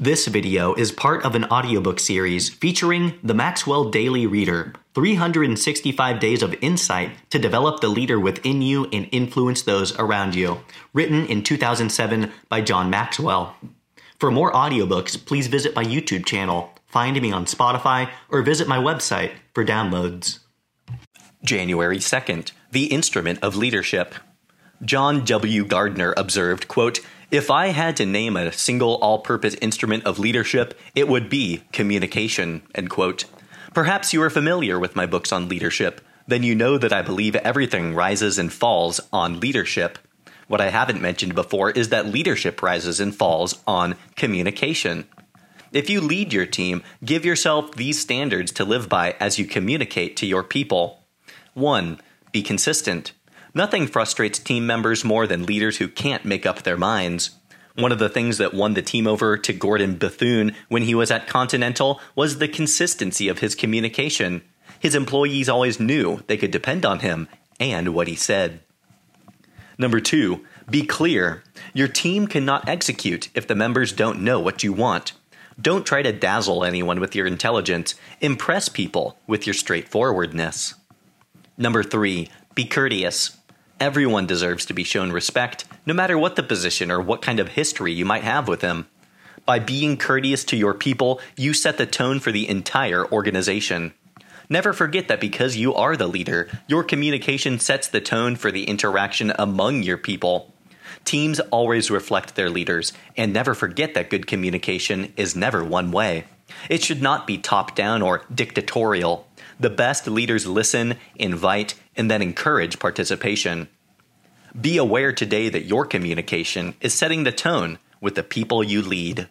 This video is part of an audiobook series featuring the Maxwell Daily Reader 365 Days of Insight to Develop the Leader Within You and Influence Those Around You, written in 2007 by John Maxwell. For more audiobooks, please visit my YouTube channel, find me on Spotify, or visit my website for downloads. January 2nd, The Instrument of Leadership. John W. Gardner observed, quote, If I had to name a single all-purpose instrument of leadership, it would be communication, end quote. Perhaps you are familiar with my books on leadership. Then you know that I believe everything rises and falls on leadership. What I haven't mentioned before is that leadership rises and falls on communication. If you lead your team, give yourself these standards to live by as you communicate to your people. 1. Be consistent. Nothing frustrates team members more than leaders who can't make up their minds. One of the things that won the team over to Gordon Bethune when he was at Continental was the consistency of his communication. His employees always knew they could depend on him and what he said. Number two, be clear. Your team cannot execute if the members don't know what you want. Don't try to dazzle anyone with your intelligence. Impress people with your straightforwardness. Number three, be courteous. Everyone deserves to be shown respect, no matter what the position or what kind of history you might have with them. By being courteous to your people, you set the tone for the entire organization. Never forget that because you are the leader, your communication sets the tone for the interaction among your people. Teams always reflect their leaders, and never forget that good communication is never one way. It should not be top down or dictatorial. The best leaders listen, invite, and then encourage participation. Be aware today that your communication is setting the tone with the people you lead.